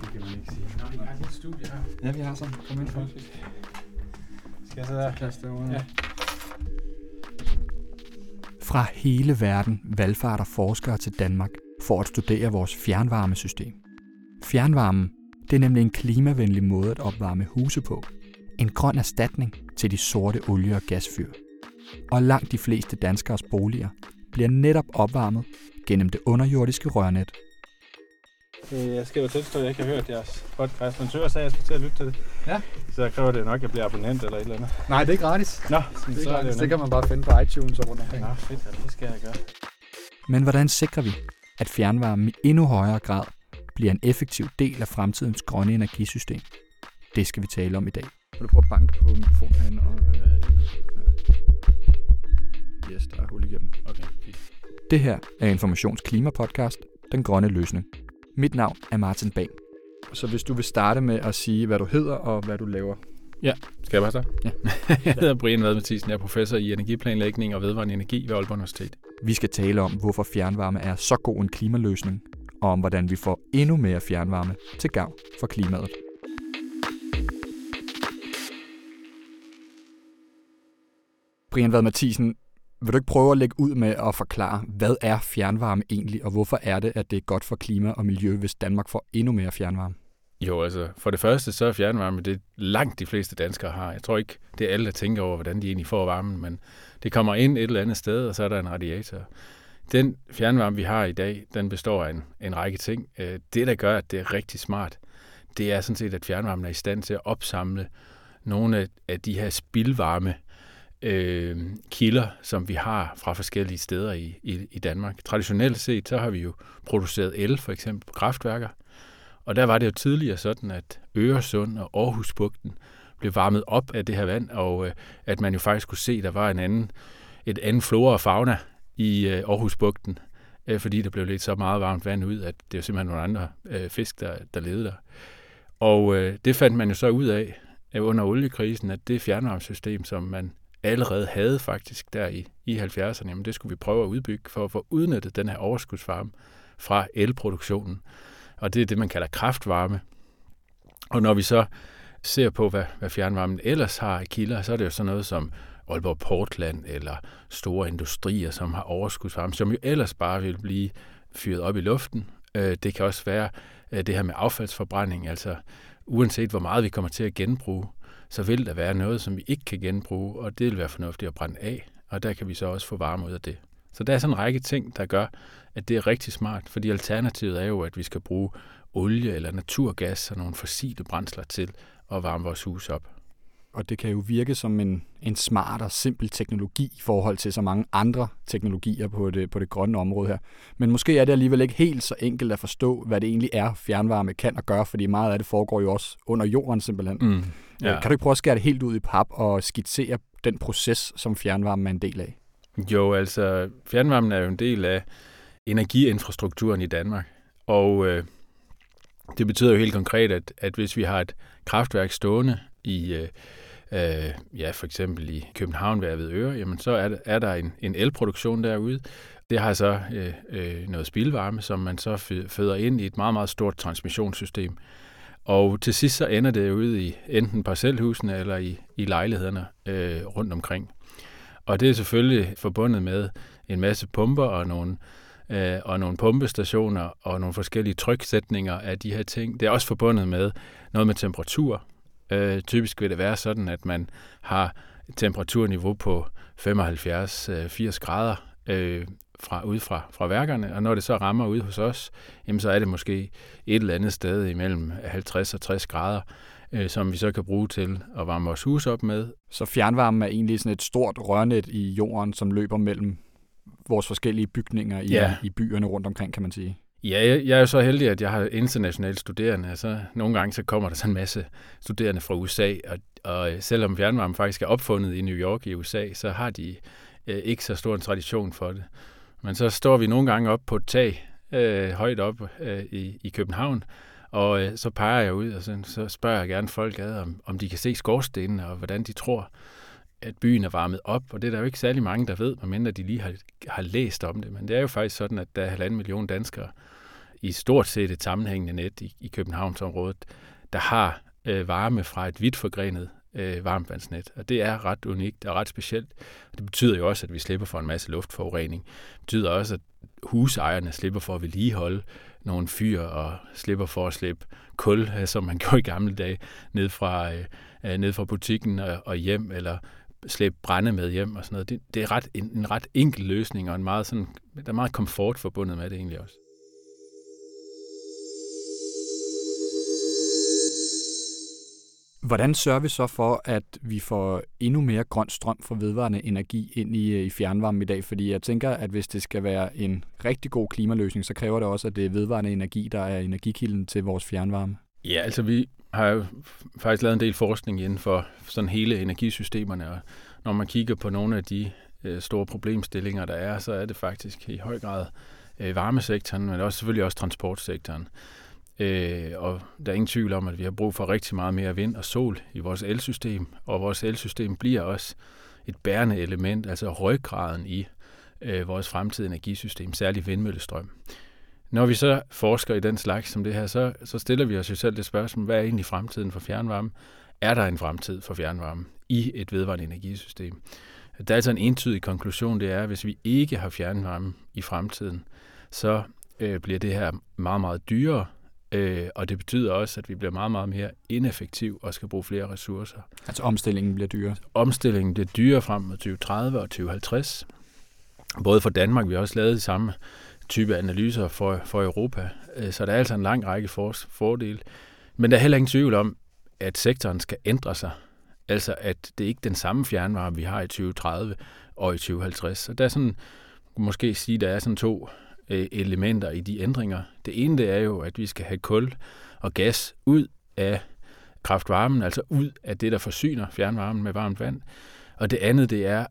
Det kan man ikke sige. Nå, vi har et studie her. Ja, vi har sådan. Kom ind for. Skal jeg sidde der? Plads derovre. Ja. Fra hele verden valgfarter forskere til Danmark for at studere vores fjernvarmesystem. Fjernvarmen det er nemlig en klimavenlig måde at opvarme huse på. En grøn erstatning til de sorte olie- og gasfyr. Og langt de fleste danskers boliger bliver netop opvarmet gennem det underjordiske rørnet. Øh, Jeg skal jo tilstå, at jeg ikke har hørt jeres podcast, men Søger sagde, at jeg skal til at lytte til det. Ja. Så kræver det nok, at jeg bliver abonnent eller et eller andet. Nej, det er gratis. Nå, Det, så er er det gratis. det kan man bare finde på iTunes og rundt omkring. Nå, fedt, ja, det skal jeg gøre. Men hvordan sikrer vi, at fjernvarmen i endnu højere grad bliver en effektiv del af fremtidens grønne energisystem? Det skal vi tale om i dag. Vil du prøve at banke på mikrofonen herinde? Og, yes, der er hul igennem. Okay, fint. Det her er Informations Klimapodcast, Den Grønne Løsning. Mit navn er Martin Bang. Så hvis du vil starte med at sige, hvad du hedder og hvad du laver. Skal jeg bare starte? Ja. jeg hedder Brian Vad Mathisen, jeg er professor i energiplanlægning og vedvarende energi ved Aalborg Universitet. Vi skal tale om, hvorfor fjernvarme er så god en klimaløsning, og om hvordan vi får endnu mere fjernvarme til gavn for klimaet. Brian Vad Mathisen, vil du ikke prøve at lægge ud med at forklare, hvad er fjernvarme egentlig, og hvorfor er det, at det er godt for klima og miljø, hvis Danmark får endnu mere fjernvarme? Jo, altså for det første så er fjernvarme det langt de fleste danskere har. Jeg tror ikke, det er alle, der tænker over, hvordan de egentlig får varmen, men det kommer ind et eller andet sted, og så er der en radiator. Den fjernvarme, vi har i dag, den består af en, en række ting. Øh, det, der gør, at det er rigtig smart, det er sådan set, at fjernvarmen er i stand til at opsamle nogle af, af de her spildvarme øh, øh, kilder, som vi har fra forskellige steder i, i, i Danmark. Traditionelt set, så har vi jo produceret el, for eksempel på kraftværker, og der var det jo tidligere sådan, at Øresund og Aarhusbugten blev varmet op af det her vand, og øh, at man jo faktisk kunne se, at der var en anden, et andet flora og fauna i øh, Aarhusbugten, øh, fordi der blev lidt så meget varmt vand ud, at det var simpelthen nogle andre øh, fisk, der, der levede der. Og øh, det fandt man jo så ud af øh, under oliekrisen, at det fjernvarmesystem, som man allerede havde faktisk der i, i 70'erne, jamen det skulle vi prøve at udbygge for at få udnyttet den her overskudsvarme fra elproduktionen. Og det er det, man kalder kraftvarme. Og når vi så ser på, hvad, hvad fjernvarmen ellers har af kilder, så er det jo sådan noget som Aalborg Portland eller store industrier, som har overskudsvarme, som jo ellers bare vil blive fyret op i luften. Øh, det kan også være øh, det her med affaldsforbrænding, altså uanset hvor meget vi kommer til at genbruge, så vil der være noget, som vi ikke kan genbruge, og det vil være fornuftigt at brænde af, og der kan vi så også få varme ud af det. Så der er sådan en række ting, der gør, at det er rigtig smart, fordi alternativet er jo, at vi skal bruge olie eller naturgas og nogle fossile brændsler til at varme vores hus op. Og det kan jo virke som en, en smart og simpel teknologi i forhold til så mange andre teknologier på det, på det grønne område her. Men måske er det alligevel ikke helt så enkelt at forstå, hvad det egentlig er, fjernvarme kan og gøre, fordi meget af det foregår jo også under jorden simpelthen. Mm. Ja. Kan du ikke prøve at skære det helt ud i pap og skitsere den proces, som fjernvarme er en del af? Jo, altså fjernvarmen er jo en del af energiinfrastrukturen i Danmark, og øh, det betyder jo helt konkret, at, at hvis vi har et kraftværk stående i, øh, øh, ja, for eksempel i København ved Avedøre, jamen så er er der en, en elproduktion derude. Det har så øh, øh, noget spildvarme, som man så føder ind i et meget, meget stort transmissionssystem. Og til sidst så ender det ude i enten parcelhusene eller i, i lejlighederne øh, rundt omkring. Og det er selvfølgelig forbundet med en masse pumper og nogle, øh, og nogle pumpestationer og nogle forskellige tryksætninger af de her ting. Det er også forbundet med noget med temperatur. Øh, typisk vil det være sådan, at man har et temperaturniveau på 75-80 grader øh, fra, ude fra, fra værkerne, og når det så rammer ude hos os, jamen så er det måske et eller andet sted imellem 50 og 60 grader, øh, som vi så kan bruge til at varme vores hus op med. Så fjernvarmen er egentlig sådan et stort rørnet i jorden, som løber mellem vores forskellige bygninger i, Ja. i byerne rundt omkring, kan man sige. Ja, jeg, jeg er jo så heldig, at jeg har internationale studerende. Så nogle gange så kommer der sådan en masse studerende fra USA, og, og øh, selvom fjernvarme faktisk er opfundet i New York i USA, så har de øh, ikke så stor en tradition for det. Men så står vi nogle gange op på et tag, øh, højt op øh, i, i København, og øh, så peger jeg ud, og så, så spørger jeg gerne folk ad, om, om de kan se skorstenene, og hvordan de tror, at byen er varmet op, og det er der jo ikke særlig mange, der ved, medmindre de lige har, har læst om det. Men det er jo faktisk sådan, at der er halvanden million danskere i stort set et sammenhængende net i, i Københavnsområdet, der har øh, varme fra et vidt forgrenet øh, varmvandsnet. Og det er ret unikt og ret specielt. Og det betyder jo også, at vi slipper for en masse luftforurening. Det betyder også, at husejerne slipper for at vedligeholde nogle fyr og slipper for at slippe kul, øh, som man gjorde i gamle dage, ned fra, øh, øh, ned fra butikken og, og hjem, eller slæbe brænde med hjem og sådan noget. Det, det er ret, en, en ret enkel løsning, og en meget sådan, der er meget komfort forbundet med det egentlig også. Hvordan sørger vi så for, at vi får endnu mere grøn strøm fra vedvarende energi ind i, øh, i fjernvarmen i dag? Fordi jeg tænker, at hvis det skal være en rigtig god klimaløsning, så kræver det også, at det er vedvarende energi, der er energikilden til vores fjernvarme. Ja, altså vi har jo faktisk lavet en del forskning inden for sådan hele energisystemerne, og når man kigger på nogle af de øh, store problemstillinger, der er, så er det faktisk i høj grad øh, varmesektoren, men også selvfølgelig også transportsektoren. Øh, og der er ingen tvivl om, at vi har brug for rigtig meget mere vind og sol i vores elsystem, og vores elsystem bliver også et bærende element, altså ryggraden i øh, vores fremtidige energisystem, særligt vindmøllestrøm. Når vi så forsker i den slags som det her, så, så stiller vi os jo selv det spørgsmål, hvad er egentlig fremtiden for fjernvarme? Er der en fremtid for fjernvarme i et vedvarende energisystem? Der er altså en entydig konklusion, det er, at hvis vi ikke har fjernvarme i fremtiden, så øh, bliver det her meget, meget dyrere Øh, og det betyder også, at vi bliver meget, meget mere ineffektiv og skal bruge flere ressourcer. Altså omstillingen bliver dyrere? Omstillingen bliver dyrere frem mod 2030 og 2050. Både for Danmark, vi har også lavet de samme type analyser for, for Europa. Øh, så der er altså en lang række for, fordele. Men der er heller ingen tvivl om, at sektoren skal ændre sig. Altså, at det er ikke den samme fjernvarme, vi har i 2030 og i 2050. Så der er sådan, måske sige, der er sådan to øh, elementer i de ændringer. Det ene det er jo, at vi skal have kul og gas ud af kraftvarmen, altså ud af det, der forsyner fjernvarmen med varmt vand. Og det andet det er,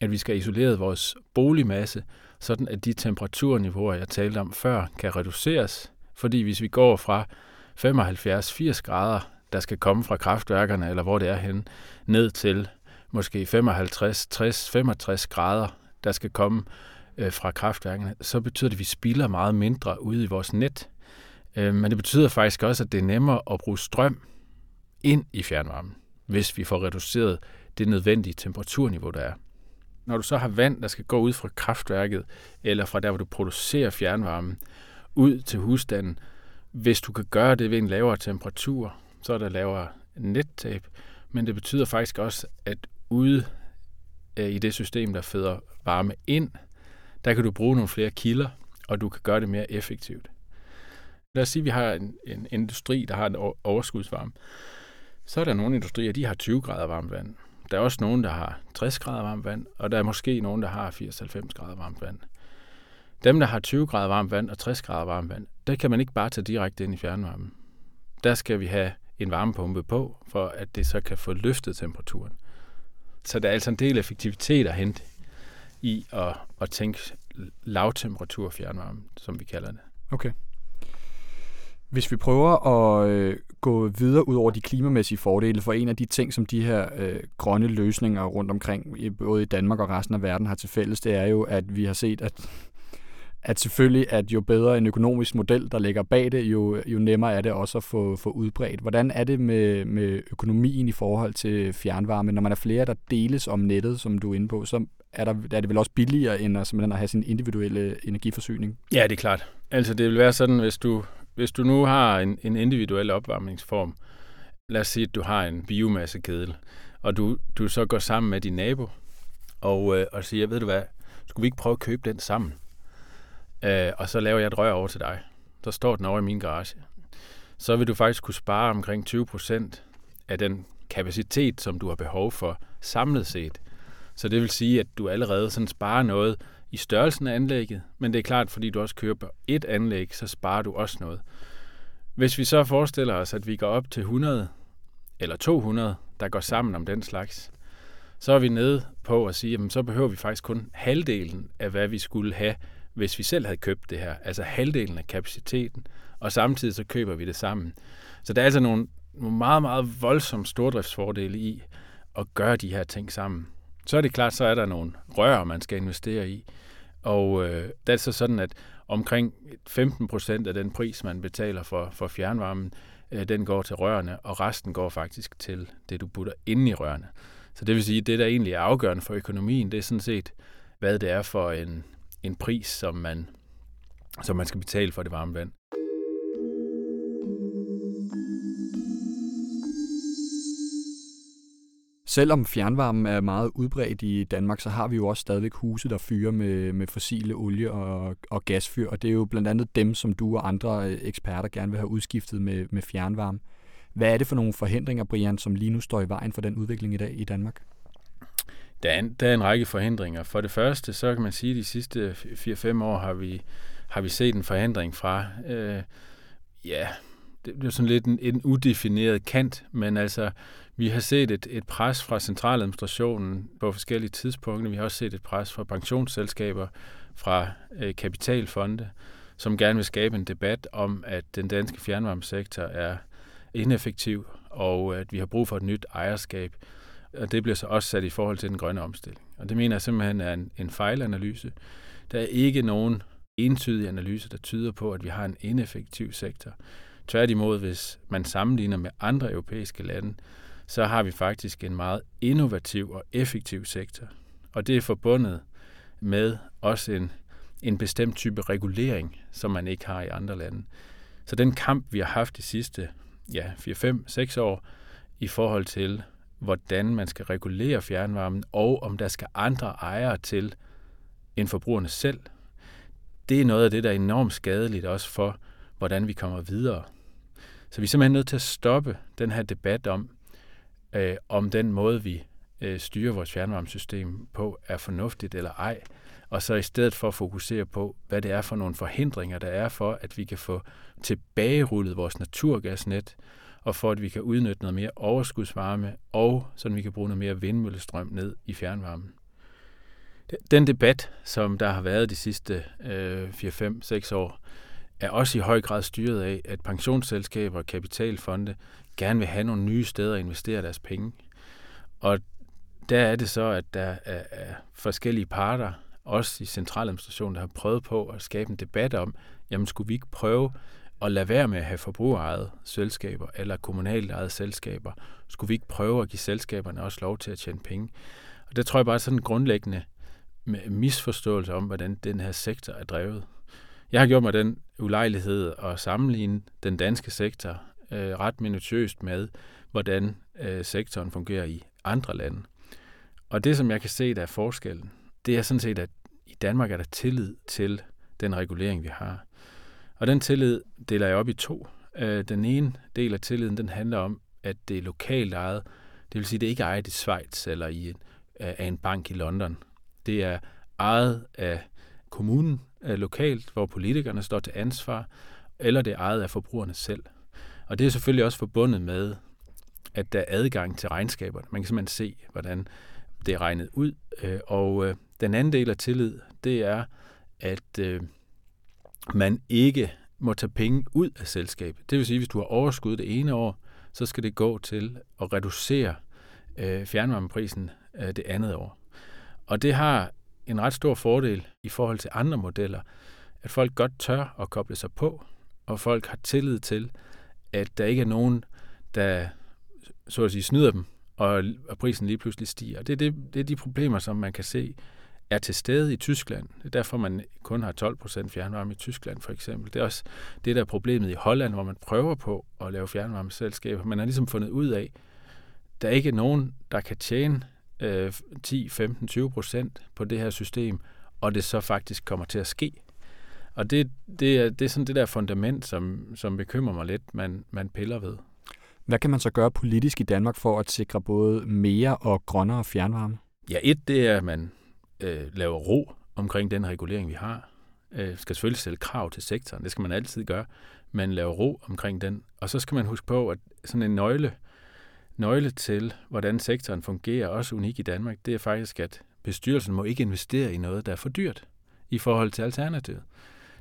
at vi skal isolere vores boligmasse, sådan at de temperaturniveauer, jeg talte om før, kan reduceres. Fordi hvis vi går fra 75-80 grader, der skal komme fra kraftværkerne, eller hvor det er hen, ned til måske 55, 60, 65 grader, der skal komme øh, fra kraftværkerne, så betyder det, at vi spilder meget mindre ude i vores net. Øh, men det betyder faktisk også, at det er nemmere at bruge strøm ind i fjernvarmen, hvis vi får reduceret det nødvendige temperaturniveau, der er. Når du så har vand, der skal gå ud fra kraftværket, eller fra der, hvor du producerer fjernvarmen, ud til husstanden, hvis du kan gøre det ved en lavere temperatur, så er der lavere nettab, men det betyder faktisk også, at ude øh, i det system, der føder varme ind, der kan du bruge nogle flere kilder, og du kan gøre det mere effektivt. Lad os sige, at vi har en, en industri, der har en overskudsvarme. Så er der nogle industrier, de har 20 grader varmt vand. Der er også nogen, der har 60 grader varmt vand, og der er måske nogen, der har 80-90 grader varmt vand. Dem, der har 20 grader varmt vand og 60 grader varmt vand, der kan man ikke bare tage direkte ind i fjernvarmen. Der skal vi have en varmepumpe på, for at det så kan få løftet temperaturen. Så der er altså en del effektivitet at hente i at, at tænke lavtemperatur fjernvarme, som vi kalder det. Okay. Hvis vi prøver at øh, gå videre ud over de klimamæssige fordele, for en af de ting, som de her øh, grønne løsninger rundt omkring, både i Danmark og resten af verden har til fælles, det er jo, at vi har set, at at selvfølgelig, at jo bedre en økonomisk model, der ligger bag det, jo, jo nemmere er det også at få, få udbredt. Hvordan er det med, med økonomien i forhold til fjernvarme? Når man er flere, der deles om nettet, som du er inde på, så er, der, er det vel også billigere end at, simpelthen at have sin individuelle energiforsyning? Ja, det er klart. Altså det vil være sådan, hvis du, hvis du nu har en, en individuel opvarmningsform, lad os sige, at du har en biomassekedel, og du, du så går sammen med din nabo, og, øh, og siger, ved du hvad, skulle vi ikke prøve at købe den sammen? Øh, og så laver jeg et rør over til dig. Så står den over i min garage. Så vil du faktisk kunne spare omkring 20 procent af den kapacitet, som du har behov for samlet set. Så det vil sige, at du allerede sådan sparer noget i størrelsen af anlægget, men det er klart, fordi du også køber et anlæg, så sparer du også noget. Hvis vi så forestiller os, at vi går op til 100 eller 200, der går sammen om den slags, så er vi nede på at sige, at så behøver vi faktisk kun halvdelen af, hvad vi skulle have hvis vi selv havde købt det her, altså halvdelen af kapaciteten, og samtidig så køber vi det sammen. Så der er altså nogle, nogle meget, meget voldsomme stordriftsfordele i at gøre de her ting sammen. Så er det klart, så er der nogle rør, man skal investere i. Og øh, det er så sådan, at omkring 15 procent af den pris, man betaler for, for fjernvarmen, øh, den går til rørene, og resten går faktisk til det, du putter inde i rørene. Så det vil sige, at det, der egentlig er afgørende for økonomien, det er sådan set, hvad det er for en, en pris, som man, som man skal betale for det varme vand. Selvom fjernvarmen er meget udbredt i Danmark, så har vi jo også stadigvæk huse, der fyrer med, med fossile olie- og, og gasfyr, og det er jo blandt andet dem, som du og andre øh, eksperter gerne vil have udskiftet med, med fjernvarme. Hvad er det for nogle forhindringer, Brian, som lige nu står i vejen for den udvikling i dag i Danmark? Der er, en, der er en række forhindringer. For det første, så kan man sige, at de sidste 4-5 år har vi, har vi set en forhindring fra, øh, ja, det er sådan lidt en, en udefineret kant, men altså, vi har set et, et pres fra centraladministrationen på forskellige tidspunkter. Vi har også set et pres fra pensionsselskaber, fra øh, kapitalfonde, som gerne vil skabe en debat om, at den danske fjernvarmesektor er ineffektiv, og at vi har brug for et nyt ejerskab. Og det bliver så også sat i forhold til den grønne omstilling. Og det mener jeg simpelthen er en, en fejlanalyse. Der er ikke nogen entydig analyse, der tyder på, at vi har en ineffektiv sektor. Tværtimod, hvis man sammenligner med andre europæiske lande, så har vi faktisk en meget innovativ og effektiv sektor. Og det er forbundet med også en, en bestemt type regulering, som man ikke har i andre lande. Så den kamp, vi har haft de sidste ja, 4-5-6 år i forhold til, hvordan man skal regulere fjernvarmen, og om der skal andre ejere til end forbrugerne selv, det er noget af det, der er enormt skadeligt også for, hvordan vi kommer videre. Så vi er simpelthen nødt til at stoppe den her debat om, øh, om den måde, vi øh, styrer vores fjernvarmesystem på, er fornuftigt eller ej. Og så i stedet for at fokusere på, hvad det er for nogle forhindringer, der er for, at vi kan få tilbagerullet vores naturgasnet, og for at vi kan udnytte noget mere overskudsvarme, og så vi kan bruge noget mere vindmøllestrøm ned i fjernvarmen. Den debat, som der har været de sidste øh, 4-5-6 år, er også i høj grad styret af, at pensionsselskaber og kapitalfonde gerne vil have nogle nye steder at investere deres penge. Og der er det så, at der er, forskellige parter, også i centraladministrationen, der har prøvet på at skabe en debat om, jamen skulle vi ikke prøve at lade være med at have forbrugerejede selskaber eller kommunalt ejede selskaber? Skulle vi ikke prøve at give selskaberne også lov til at tjene penge? Og det tror jeg bare er sådan en grundlæggende misforståelse om, hvordan den her sektor er drevet. Jeg har gjort mig den ulejlighed at sammenligne den danske sektor øh, ret minutiøst med, hvordan øh, sektoren fungerer i andre lande. Og det, som jeg kan se, der er forskellen, det er sådan set, at i Danmark er der tillid til den regulering, vi har. Og den tillid deler jeg op i to. Øh, den ene del af tilliden, den handler om, at det er lokalt ejet. Det vil sige, det er ikke ejet i Schweiz eller i en, øh, af en bank i London. Det er ejet af kommunen øh, lokalt, hvor politikerne står til ansvar, eller det er ejet af forbrugerne selv. Og det er selvfølgelig også forbundet med, at der er adgang til regnskaberne. Man kan simpelthen se, hvordan det er regnet ud. Øh, og øh, den anden del af tillid, det er, at øh, man ikke må tage penge ud af selskabet. Det vil sige, at hvis du har overskud det ene år, så skal det gå til at reducere fjernvarmeprisen det andet år. Og det har en ret stor fordel i forhold til andre modeller, at folk godt tør at koble sig på, og folk har tillid til, at der ikke er nogen, der så at sige snyder dem, og, og prisen lige pludselig stiger. Det er, det, det er de problemer, som man kan se er til stede i Tyskland. Det er derfor, man kun har 12 procent fjernvarme i Tyskland, for eksempel. Det er også det, der er problemet i Holland, hvor man prøver på at lave fjernvarmeselskaber. Man har ligesom fundet ud af, der ikke er nogen, der kan tjene øh, 10, 15, 20 procent på det her system, og det så faktisk kommer til at ske. Og det, det, er, det er sådan det der fundament, som, som bekymrer mig lidt, man, man piller ved. Hvad kan man så gøre politisk i Danmark for at sikre både mere og grønnere fjernvarme? Ja, et det er, at man øh, laver ro omkring den regulering, vi har. Øh, skal selvfølgelig stille krav til sektoren, det skal man altid gøre, men lave ro omkring den. Og så skal man huske på, at sådan en nøgle, nøgle til, hvordan sektoren fungerer, også unik i Danmark, det er faktisk, at bestyrelsen må ikke investere i noget, der er for dyrt i forhold til alternativet.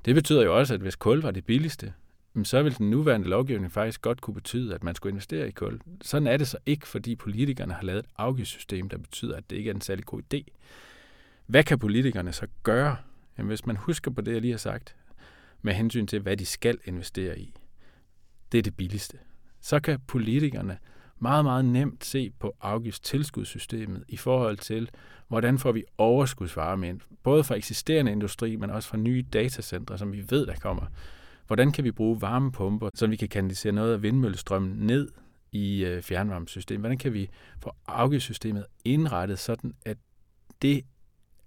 Det betyder jo også, at hvis kul var det billigste, så vil den nuværende lovgivning faktisk godt kunne betyde, at man skulle investere i kul. Sådan er det så ikke, fordi politikerne har lavet et afgiftssystem, der betyder, at det ikke er en særlig god idé. Hvad kan politikerne så gøre? Jamen, hvis man husker på det, jeg lige har sagt, med hensyn til, hvad de skal investere i, det er det billigste. Så kan politikerne meget, meget nemt se på afgiftstilskudssystemet i forhold til, hvordan får vi overskudsvarme ind, både fra eksisterende industri, men også fra nye datacentre, som vi ved, der kommer. Hvordan kan vi bruge varmepumper, så vi kan kanalisere noget af vindmøllestrømmen ned i øh, fjernvarmesystemet? Hvordan kan vi få afgiftssystemet indrettet sådan, at det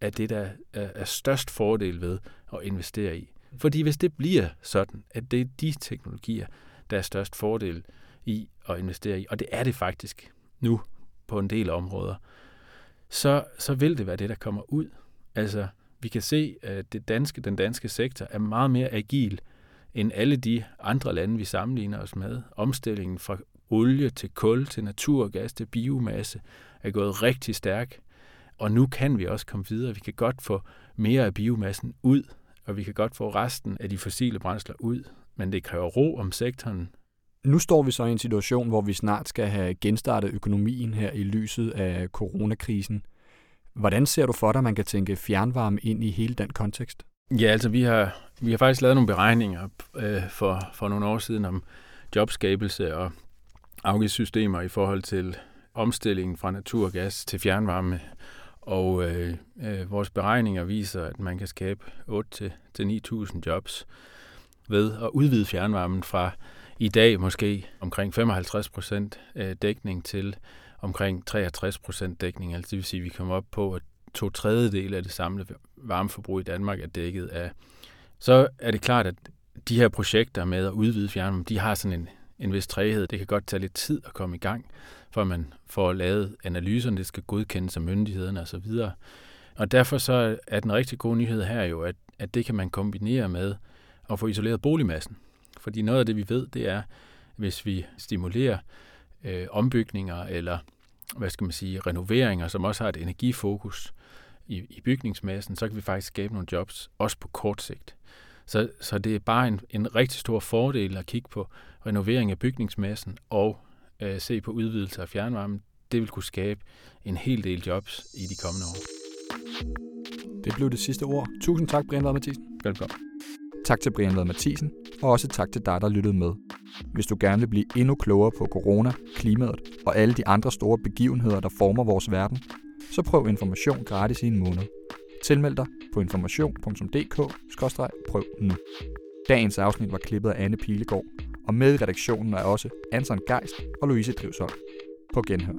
er det, der er størst fordel ved at investere i? Fordi hvis det bliver sådan, at det er de teknologier, der er størst fordel i at investere i, og det er det faktisk nu på en del områder, så, så vil det være det, der kommer ud. Altså, vi kan se, at det danske, den danske sektor er meget mere agil end alle de andre lande, vi sammenligner os med. Omstillingen fra olie til kul til naturgas til biomasse er gået rigtig stærk. Og nu kan vi også komme videre. Vi kan godt få mere af biomassen ud, og vi kan godt få resten af de fossile brændsler ud. Men det kræver ro om sektoren. Nu står vi så i en situation, hvor vi snart skal have genstartet økonomien her i lyset af coronakrisen. Hvordan ser du for dig, at man kan tænke fjernvarme ind i hele den kontekst? Ja, altså vi har, vi har faktisk lavet nogle beregninger øh, for, for nogle år siden om jobskabelse og afgiftssystemer i forhold til omstillingen fra naturgas til fjernvarme. Og øh, øh, vores beregninger viser, at man kan skabe 8-9.000 jobs ved at udvide fjernvarmen fra i dag måske omkring 55 procent øh, dækning til omkring 63 procent dækning. Altså det vil sige, at vi kommer op på, at to tredjedel af det samlede varmeforbrug i Danmark er dækket af. Så er det klart, at de her projekter med at udvide fjernvarme, de har sådan en, en vis træhed. Det kan godt tage lidt tid at komme i gang, for man får lavet analyserne, det skal godkendes af myndighederne osv. Og derfor så er den rigtig gode nyhed her jo, at, at det kan man kombinere med at få isoleret boligmassen. Fordi noget af det, vi ved, det er, hvis vi stimulerer øh, ombygninger eller hvad skal man sige, renoveringer, som også har et energifokus i, i bygningsmassen, så kan vi faktisk skabe nogle jobs, også på kort sigt. Så, så det er bare en, en rigtig stor fordel at kigge på renovering af bygningsmassen og øh, se på udvidelse af fjernvarmen. Det vil kunne skabe en hel del jobs i de kommende år. Det blev det sidste ord. Tusind tak, Brian Vad Mathisen. Velkommen. Tak til Brian Lad Mathisen, og også tak til dig, der lyttede med. Hvis du gerne vil blive endnu klogere på corona, klimaet og alle de andre store begivenheder, der former vores verden, så prøv information gratis i en måned. Tilmeld dig på information.dk-prøv nu. Dagens afsnit var klippet af Anne Pilegaard, og med i redaktionen er også Anton Geist og Louise Drivsholm. På genhør.